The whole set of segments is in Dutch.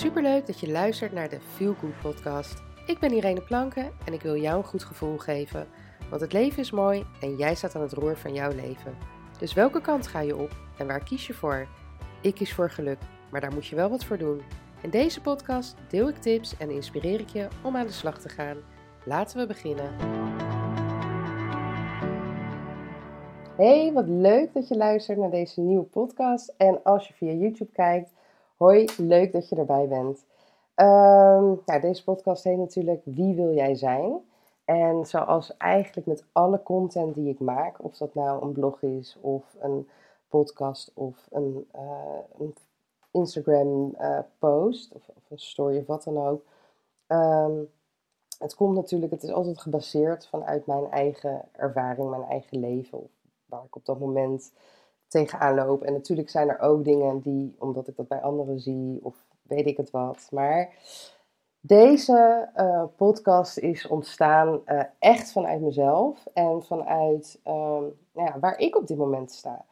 Superleuk dat je luistert naar de Feel Good podcast. Ik ben Irene Planken en ik wil jou een goed gevoel geven. Want het leven is mooi en jij staat aan het roer van jouw leven. Dus welke kant ga je op en waar kies je voor? Ik kies voor geluk, maar daar moet je wel wat voor doen. In deze podcast deel ik tips en inspireer ik je om aan de slag te gaan. Laten we beginnen. Hey, wat leuk dat je luistert naar deze nieuwe podcast. En als je via YouTube kijkt, hoi, leuk dat je erbij bent. Nou, deze podcast heet natuurlijk Wie wil jij zijn? En zoals eigenlijk met alle content die ik maak, of dat nou een blog is of een podcast of een, uh, een Instagram uh, post of, of, een story of wat dan ook. Um, het komt natuurlijk, het is altijd gebaseerd vanuit mijn eigen ervaring, mijn eigen leven, of waar ik op dat moment tegenaan loop. En natuurlijk zijn er ook dingen die, omdat ik dat bij anderen zie, of weet ik het wat. Maar deze uh, podcast is ontstaan uh, echt vanuit mezelf en vanuit um, ja, waar ik op dit moment sta.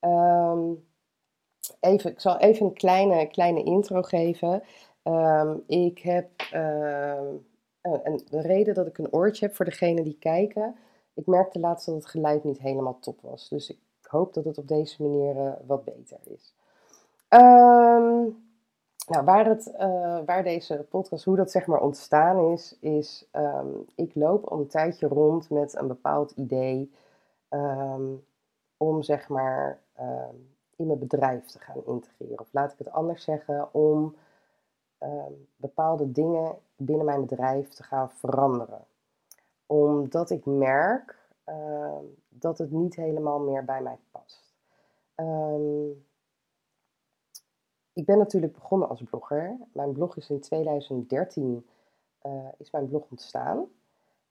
Um, even, ik zal even een kleine, kleine intro geven. Um, ik heb en de reden dat ik een oortje heb voor degenen die kijken. Ik merkte laatst dat het geluid niet helemaal top was. Dus ik hoop dat het op deze manier uh, wat beter is. Um, nou, waar, het, uh, waar deze podcast, hoe dat zeg maar ontstaan is, is um, ik loop al een tijdje rond met een bepaald idee um, om zeg maar in mijn bedrijf te gaan integreren. Of laat ik het anders zeggen, om bepaalde dingen binnen mijn bedrijf te gaan veranderen. Omdat ik merk uh, dat het niet helemaal meer bij mij past. Um, ik ben natuurlijk begonnen als blogger. Mijn blog is in 2013 uh, eh, is mijn blog ontstaan.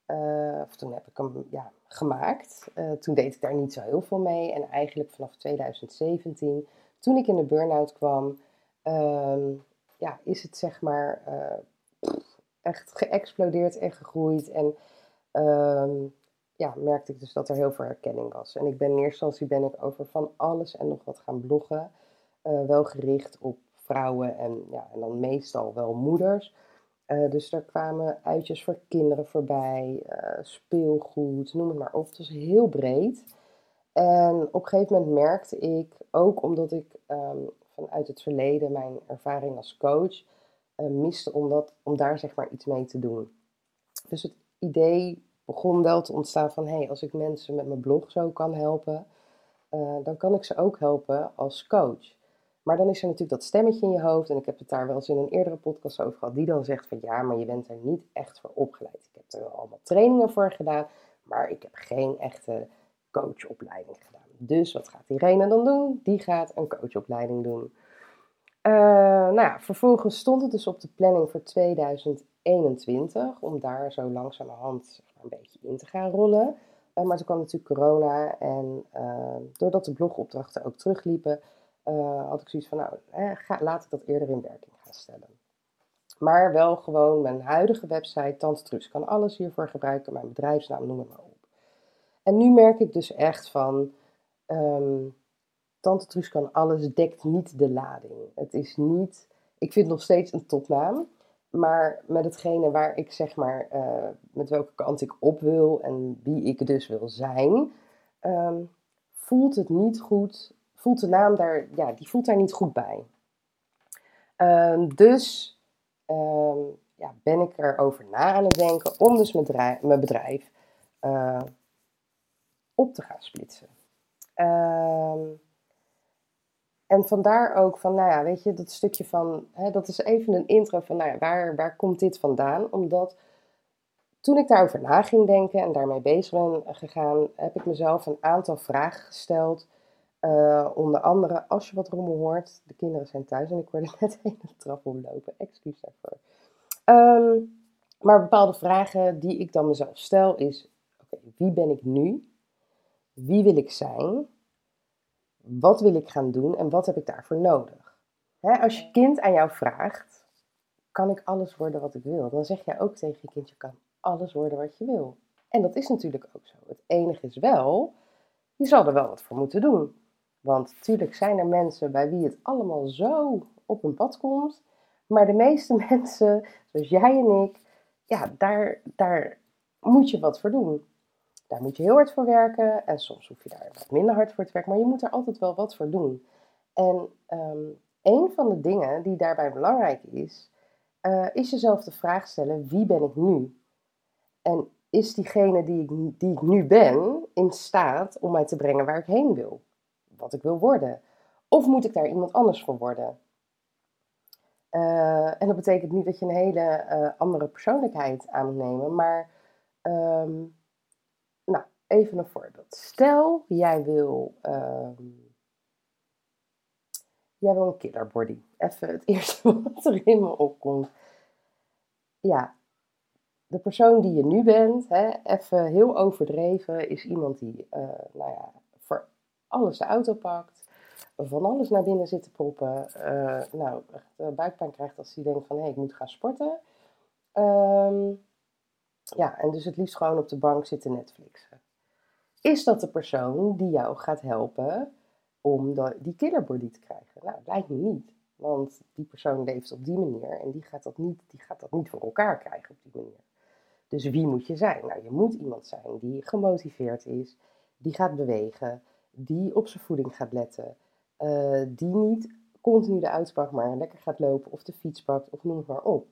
Uh, of toen heb ik hem ja, gemaakt. Uh, toen deed ik daar niet zo heel veel mee. En eigenlijk vanaf 2017, toen ik in de burn-out kwam, um, ja, is het zeg maar echt geëxplodeerd en gegroeid. En ja, merkte ik dus dat er heel veel herkenning was. En ik ben in eerste instantie ben ik over van alles en nog wat gaan bloggen. Uh, wel gericht op vrouwen en, ja, en dan meestal wel moeders. Uh, dus er kwamen uitjes voor kinderen voorbij, uh, speelgoed, noem het maar op. Het was heel breed. En op een gegeven moment merkte ik, ook omdat ik um, vanuit het verleden mijn ervaring als coach miste, om, dat, om daar zeg maar iets mee te doen. Dus het idee begon wel te ontstaan van, hé, hey, als ik mensen met mijn blog zo kan helpen, uh, dan kan ik ze ook helpen als coach. Maar dan is er natuurlijk dat stemmetje in je hoofd, en ik heb het daar wel eens in een eerdere podcast over gehad, die dan zegt van, ja, maar je bent er niet echt voor opgeleid. Ik heb er wel allemaal trainingen voor gedaan, maar ik heb geen echte coachopleiding gedaan. Dus wat gaat Irene dan doen? Die gaat een coachopleiding doen. Uh, nou ja, vervolgens stond het dus op de planning voor 2021 om daar zo langzamerhand een beetje in te gaan rollen. Uh, maar toen kwam natuurlijk corona en uh, doordat de blogopdrachten ook terugliepen, had ik zoiets van, nou, ga, laat ik dat eerder in werking gaan stellen. Maar wel gewoon mijn huidige website, Tante kan alles hiervoor gebruiken, mijn bedrijfsnaam, noem het maar op. En nu merk ik dus echt van, um, Tante Truus kan alles, dekt niet de lading. Het is niet, ik vind nog steeds een topnaam. Maar met hetgene waar ik zeg maar, uh, met welke kant ik op wil en wie ik dus wil zijn, um, voelt het niet goed, voelt de naam daar, ja, die voelt daar niet goed bij. Um, dus um, ja, ben ik erover na aan het denken om dus mijn, bedrijf, mijn bedrijf uh, op te gaan splitsen. En vandaar ook van, nou ja, weet je, dat stukje van, hè, dat is even een intro van, nou ja, waar, waar komt dit vandaan? Omdat toen ik daarover na ging denken en daarmee bezig ben gegaan, heb ik mezelf een aantal vragen gesteld. Uh, onder andere, als je wat rommel hoort, de kinderen zijn thuis en ik word net heen de trap omlopen, excuus daarvoor. Um, maar bepaalde vragen die ik dan mezelf stel is, oké, wie ben ik nu? Wie wil ik zijn? Wat wil ik gaan doen en wat heb ik daarvoor nodig? als je kind aan jou vraagt, kan ik alles worden wat ik wil? Dan zeg jij ook tegen je kind, je kan alles worden wat je wil. En dat is natuurlijk ook zo. Het enige is wel, je zal er wel wat voor moeten doen. Want natuurlijk zijn er mensen bij wie het allemaal zo op hun pad komt. Maar de meeste mensen, zoals jij en ik, ja, daar, daar moet je wat voor doen. Daar moet je heel hard voor werken en soms hoef je daar wat minder hard voor te werken, maar je moet er altijd wel wat voor doen. En um, een van de dingen die daarbij belangrijk is, uh, is jezelf de vraag stellen: wie ben ik nu? En is diegene die ik, die ik nu ben in staat om mij te brengen waar ik heen wil? Wat ik wil worden? Of moet ik daar iemand anders voor worden? Uh, en dat betekent niet dat je een hele uh, andere persoonlijkheid aan moet nemen, maar nou, even een voorbeeld. Stel, jij wil, um, jij wil een killer body. Even het eerste wat er in me opkomt. Ja, de persoon die je nu bent, hè, even heel overdreven, is iemand die, uh, nou ja, voor alles de auto pakt, van alles naar binnen zit te proppen, uh, nou, uh, buikpijn krijgt als hij denkt van, hé, hey, ik moet gaan sporten. Um, ja, en dus het liefst gewoon op de bank zitten Netflixen. Is dat de persoon die jou gaat helpen om die killerbody te krijgen? Nou, lijkt me niet. Want die persoon leeft op die manier en die gaat, dat niet, die gaat dat niet voor elkaar krijgen op die manier. Dus wie moet je zijn? Nou, je moet iemand zijn die gemotiveerd is, die gaat bewegen, die op zijn voeding gaat letten, uh, die niet continu de uitpak maar lekker gaat lopen of de fiets pakt of noem het maar op.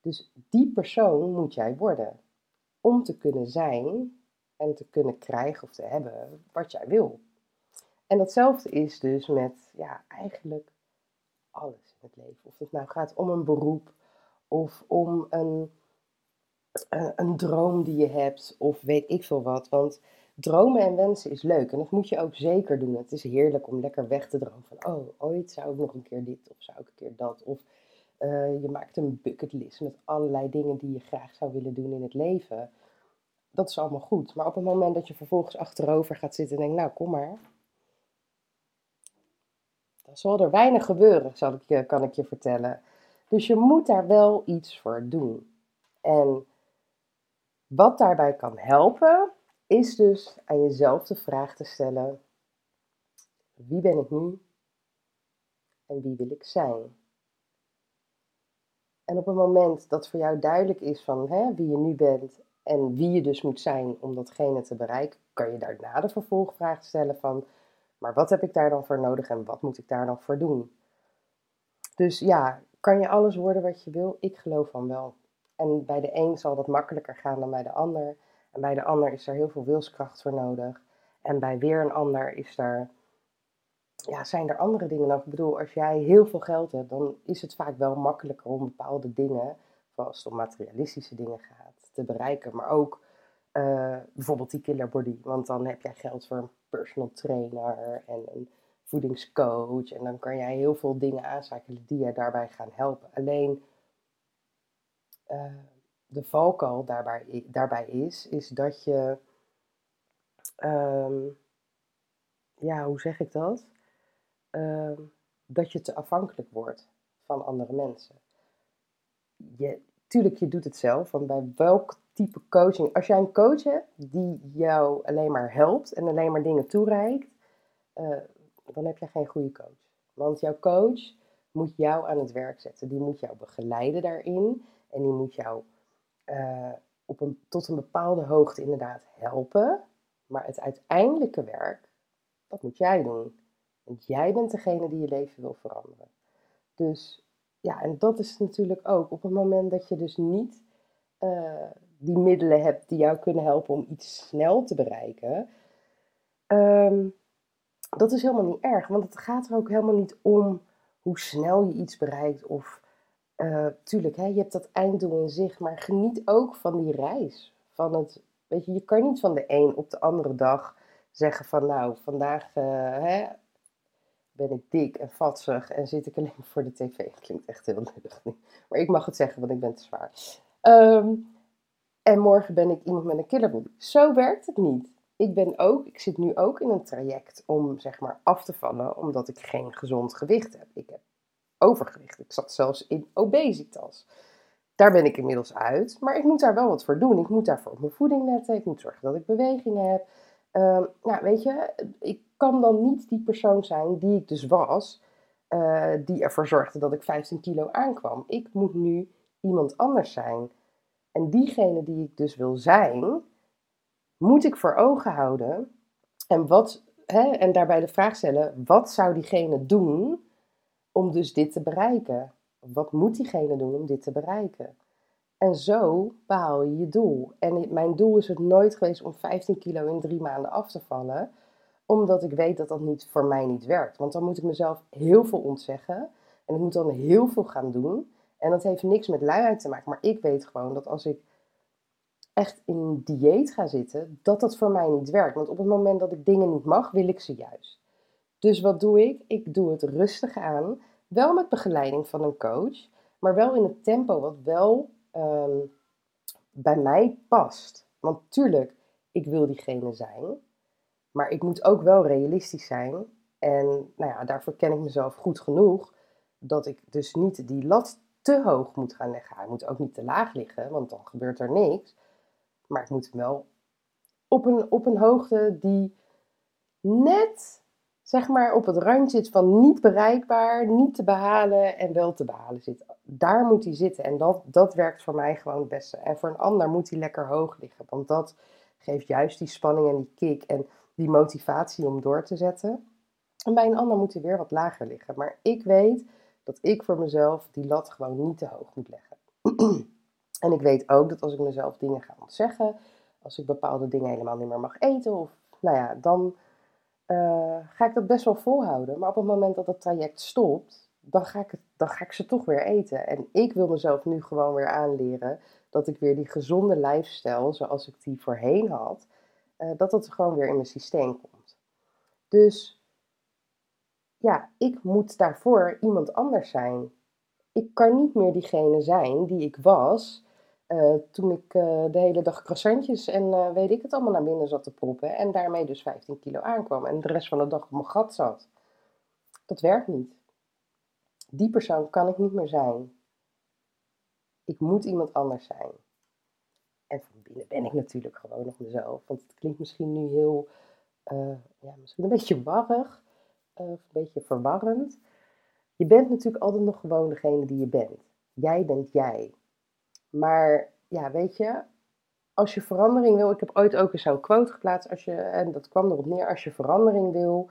Dus die persoon moet jij worden om te kunnen zijn en te kunnen krijgen of te hebben wat jij wil. En datzelfde is dus met ja, eigenlijk alles in het leven. Of het nou gaat om een beroep of om een, een, een droom die je hebt of weet ik veel wat. Want dromen en wensen is leuk en dat moet je ook zeker doen. Het is heerlijk om lekker weg te dromen van, oh, ooit zou ik nog een keer dit of zou ik een keer dat. Of uh, je maakt een bucketlist met allerlei dingen die je graag zou willen doen in het leven. Dat is allemaal goed. Maar op het moment dat je vervolgens achterover gaat zitten en denkt, nou kom maar. Dan zal er weinig gebeuren, zal ik je, kan ik je vertellen. Dus je moet daar wel iets voor doen. En wat daarbij kan helpen, is dus aan jezelf de vraag te stellen: wie ben ik nu en wie wil ik zijn? En op het moment dat voor jou duidelijk is van hè, wie je nu bent en wie je dus moet zijn om datgene te bereiken, kan je daarna de vervolgvraag stellen van, maar wat heb ik daar dan voor nodig en wat moet ik daar dan voor doen? Dus ja, kan je alles worden wat je wil? Ik geloof van wel. En bij de een zal dat makkelijker gaan dan bij de ander. En bij de ander is er heel veel wilskracht voor nodig. En bij weer een ander is daar ja, zijn er andere dingen nog? Ik bedoel, als jij heel veel geld hebt, dan is het vaak wel makkelijker om bepaalde dingen, zoals het om materialistische dingen gaat, te bereiken. Maar ook uh, bijvoorbeeld die killer body, want dan heb jij geld voor een personal trainer en een voedingscoach. En dan kan jij heel veel dingen aanzakelen die je daarbij gaan helpen. Alleen uh, de valkuil daarbij, daarbij is, is dat je, um, ja, hoe zeg ik dat? Ehm, dat je te afhankelijk wordt van andere mensen. Je, tuurlijk, je doet het zelf, want bij welk type coaching, als jij een coach hebt die jou alleen maar helpt en alleen maar dingen toereikt, uh, dan heb je geen goede coach. Want jouw coach moet jou aan het werk zetten. Die moet jou begeleiden daarin en die moet jou uh, op een, tot een bepaalde hoogte inderdaad helpen. Maar het uiteindelijke werk, dat moet jij doen. Want jij bent degene die je leven wil veranderen. Dus ja, en dat is natuurlijk ook op het moment dat je dus niet uh, die middelen hebt die jou kunnen helpen om iets snel te bereiken. Um, dat is helemaal niet erg, want het gaat er ook helemaal niet om hoe snel je iets bereikt. Of uh, tuurlijk, hè, je hebt dat einddoel in zicht, maar geniet ook van die reis. Van het, weet je, je kan niet van de een op de andere dag zeggen van nou, vandaag uh, hè, ben ik dik en vatsig en zit ik alleen voor de tv. Klinkt echt heel lullig. Maar ik mag het zeggen, want ik ben te zwaar. Ehm, en morgen ben ik iemand met een killerbody. Zo werkt het niet. Ik ben ook, ik zit nu ook in een traject om zeg maar af te vallen, omdat ik geen gezond gewicht heb. Ik heb overgewicht. Ik zat zelfs in obesitas. Daar ben ik inmiddels uit, maar ik moet daar wel wat voor doen. Ik moet daarvoor op mijn voeding letten. Ik moet zorgen dat ik beweging heb. Um, nou, weet je, ik kan dan niet die persoon zijn die ik dus was uh, die ervoor zorgde dat ik 15 kilo aankwam. Ik moet nu iemand anders zijn. En diegene die ik dus wil zijn, moet ik voor ogen houden. En, wat, hè, en daarbij de vraag stellen: wat zou diegene doen om dus dit te bereiken? Wat moet diegene doen om dit te bereiken? En zo behaal je je doel. En mijn doel is het nooit geweest om 15 kilo in drie maanden af te vallen, omdat ik weet dat dat niet voor mij niet werkt. Want dan moet ik mezelf heel veel ontzeggen en ik moet dan heel veel gaan doen. En dat heeft niks met luiheid te maken, maar ik weet gewoon dat als ik echt in een dieet ga zitten, dat dat voor mij niet werkt. Want op het moment dat ik dingen niet mag, wil ik ze juist. Dus wat doe ik? Ik doe het rustig aan, wel met begeleiding van een coach, maar wel in het tempo wat wel Ehm, bij mij past. Want tuurlijk, ik wil diegene zijn, maar ik moet ook wel realistisch zijn. En nou ja, daarvoor ken ik mezelf goed genoeg dat ik dus niet die lat te hoog moet gaan leggen. Hij moet ook niet te laag liggen, want dan gebeurt er niks. Maar ik moet hem wel op een, op een hoogte die net zeg maar op het randje zit van niet bereikbaar, niet te behalen en wel te behalen zit. Daar moet hij zitten en dat, dat werkt voor mij gewoon het beste. En voor een ander moet hij lekker hoog liggen, want dat geeft juist die spanning en die kick en die motivatie om door te zetten. En bij een ander moet hij weer wat lager liggen. Maar ik weet dat ik voor mezelf die lat gewoon niet te hoog moet leggen. en ik weet ook dat als ik mezelf dingen ga ontzeggen, als ik bepaalde dingen helemaal niet meer mag eten, of nou ja, dan uh, ga ik dat best wel volhouden. Maar op het moment dat het traject stopt, dan ga, ik het, dan ga ik ze toch weer eten. En ik wil mezelf nu gewoon weer aanleren dat ik weer die gezonde lifestyle, zoals ik die voorheen had, uh, dat dat gewoon weer in mijn systeem komt. Dus ja, ik moet daarvoor iemand anders zijn. Ik kan niet meer diegene zijn die ik was uh, toen ik uh, de hele dag croissantjes en uh, weet ik het allemaal naar binnen zat te proppen. En daarmee dus 15 kilo aankwam. En de rest van de dag op mijn gat zat. Dat werkt niet. Die persoon kan ik niet meer zijn. Ik moet iemand anders zijn. En van binnen ben ik natuurlijk gewoon nog mezelf. Want het klinkt misschien nu heel, ja, misschien een beetje warrig. of een beetje verwarrend. Je bent natuurlijk altijd nog gewoon degene die je bent. Jij bent jij. Maar ja, weet je, als je verandering wil, ik heb ooit ook eens zo'n quote geplaatst, als je, en dat kwam erop neer, als je verandering wil,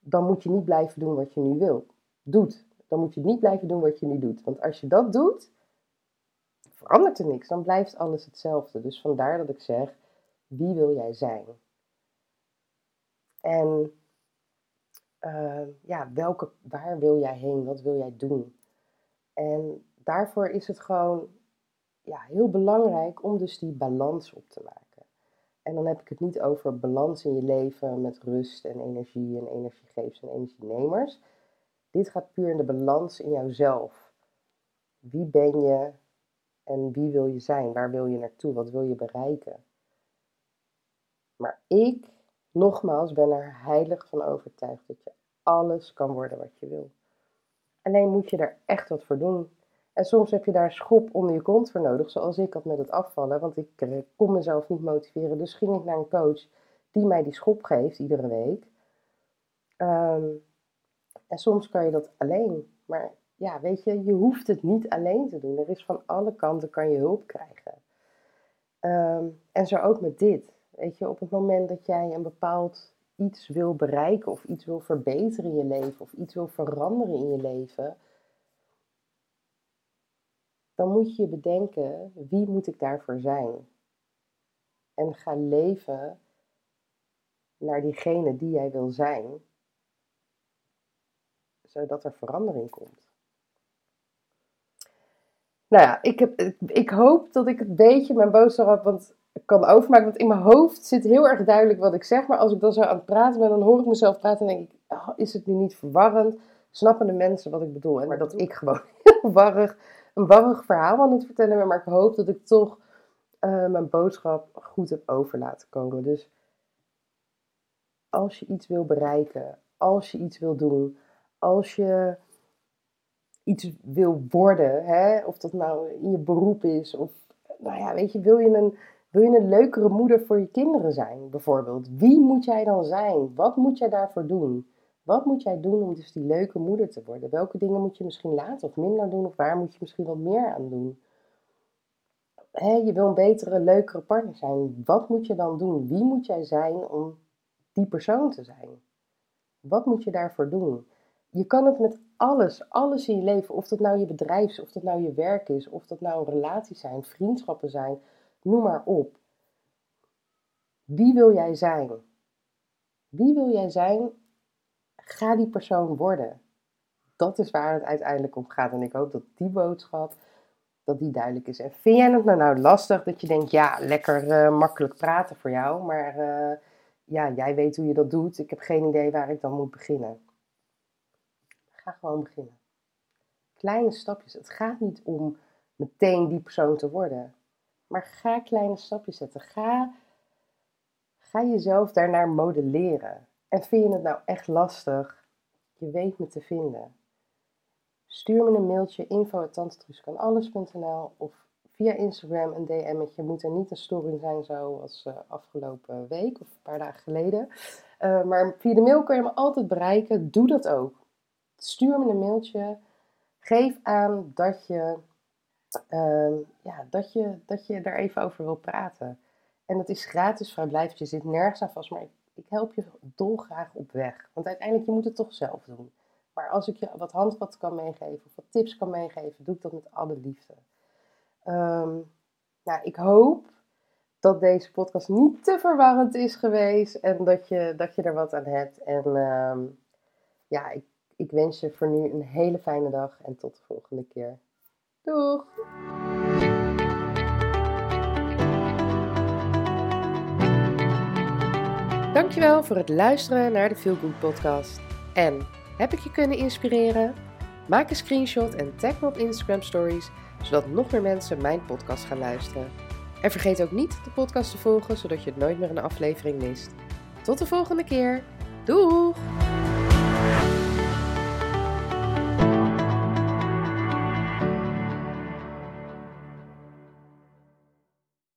dan moet je niet blijven doen wat je nu wil. Doet. Dan moet je niet blijven doen wat je nu doet. Want als je dat doet, verandert er niks. Dan blijft alles hetzelfde. Dus vandaar dat ik zeg, wie wil jij zijn? En uh, ja, welke, waar wil jij heen? Wat wil jij doen? En daarvoor is het gewoon ja, heel belangrijk om dus die balans op te maken. En dan heb ik het niet over balans in je leven met rust en energie en energiegevers en energienemers. Dit gaat puur in de balans in jouzelf. Wie ben je en wie wil je zijn? Waar wil je naartoe? Wat wil je bereiken? Maar ik, nogmaals, ben er heilig van overtuigd dat je alles kan worden wat je wil. Alleen moet je er echt wat voor doen. En soms heb je daar schop onder je kont voor nodig, zoals ik had met het afvallen. Want ik eh, kon mezelf niet motiveren. Dus ging ik naar een coach die mij die schop geeft iedere week. Ehm, en soms kan je dat alleen. Maar ja, weet je, je hoeft het niet alleen te doen. Er is van alle kanten kan je hulp krijgen. Ehm, en zo ook met dit. Weet je, op het moment dat jij een bepaald iets wil bereiken of iets wil verbeteren in je leven of iets wil veranderen in je leven, dan moet je bedenken, wie moet ik daarvoor zijn? En ga leven naar diegene die jij wil zijn, zodat er verandering komt. Nou ja, ik, heb, ik hoop dat ik het beetje mijn boodschap want, kan overmaken. Want in mijn hoofd zit heel erg duidelijk wat ik zeg. Maar als ik dan zo aan het praten ben, dan hoor ik mezelf praten en denk ik, oh, is het nu niet verwarrend? Snappen de mensen wat ik bedoel? En maar dat ik gewoon heel warrig een warrig verhaal aan het vertellen ben, maar ik hoop dat ik toch uh, mijn boodschap goed heb over laten komen. Dus als je iets wil bereiken, als je iets wil doen, als je iets wil worden, hè, of dat nou in je beroep is, of nou ja, weet je, wil je een, wil je een leukere moeder voor je kinderen zijn, bijvoorbeeld? Wie moet jij dan zijn? Wat moet jij daarvoor doen? Wat moet jij doen om dus die leuke moeder te worden? Welke dingen moet je misschien later of minder doen? Of waar moet je misschien wat meer aan doen? je wil een betere, leukere partner zijn. Wat moet je dan doen? Wie moet jij zijn om die persoon te zijn? Wat moet je daarvoor doen? Je kan het met alles, alles in je leven, of dat nou je bedrijf is, of dat nou je werk is, of dat nou relaties zijn, vriendschappen zijn, noem maar op. Wie wil jij zijn? Wie wil jij zijn? Ga die persoon worden. Dat is waar het uiteindelijk om gaat. En ik hoop dat die boodschap, dat die duidelijk is. En vind jij het nou, nou lastig dat je denkt, ja, lekker uh, makkelijk praten voor jou, maar uh, ja, jij weet hoe je dat doet. Ik heb geen idee waar ik dan moet beginnen. Ga gewoon beginnen. Kleine stapjes. Het gaat niet om meteen die persoon te worden. Maar ga kleine stapjes zetten. Ga, ga jezelf daarnaar modelleren. En vind je het nou echt lastig? Je weet me te vinden. Stuur me een mailtje info.tantetruuskanalles.nl of via Instagram een DM'tje. Moet er niet een story zijn zoals uh, afgelopen week of een paar dagen geleden. Uh, maar via de mail kan je me altijd bereiken. Doe dat ook. Stuur me een mailtje. Geef aan dat je, uh, ja, dat je, dat je er even over wil praten. En dat is gratis vrijblijvend. Je zit nergens aan vast, maar ik, ik help je dolgraag op weg. Want uiteindelijk, je moet het toch zelf doen. Maar als ik je wat handvatten kan meegeven of wat tips kan meegeven, doe ik dat met alle liefde. Um, nou, ik hoop dat deze podcast niet te verwarrend is geweest en dat je, dat je er wat aan hebt. En um, ja, ik, ik wens je voor nu een hele fijne dag en tot de volgende keer. Doeg! Dankjewel voor het luisteren naar de Feel Good podcast. En heb ik je kunnen inspireren? Maak een screenshot en tag me op Instagram Stories, zodat nog meer mensen mijn podcast gaan luisteren. En vergeet ook niet de podcast te volgen, zodat je nooit meer een aflevering mist. Tot de volgende keer. Doeg!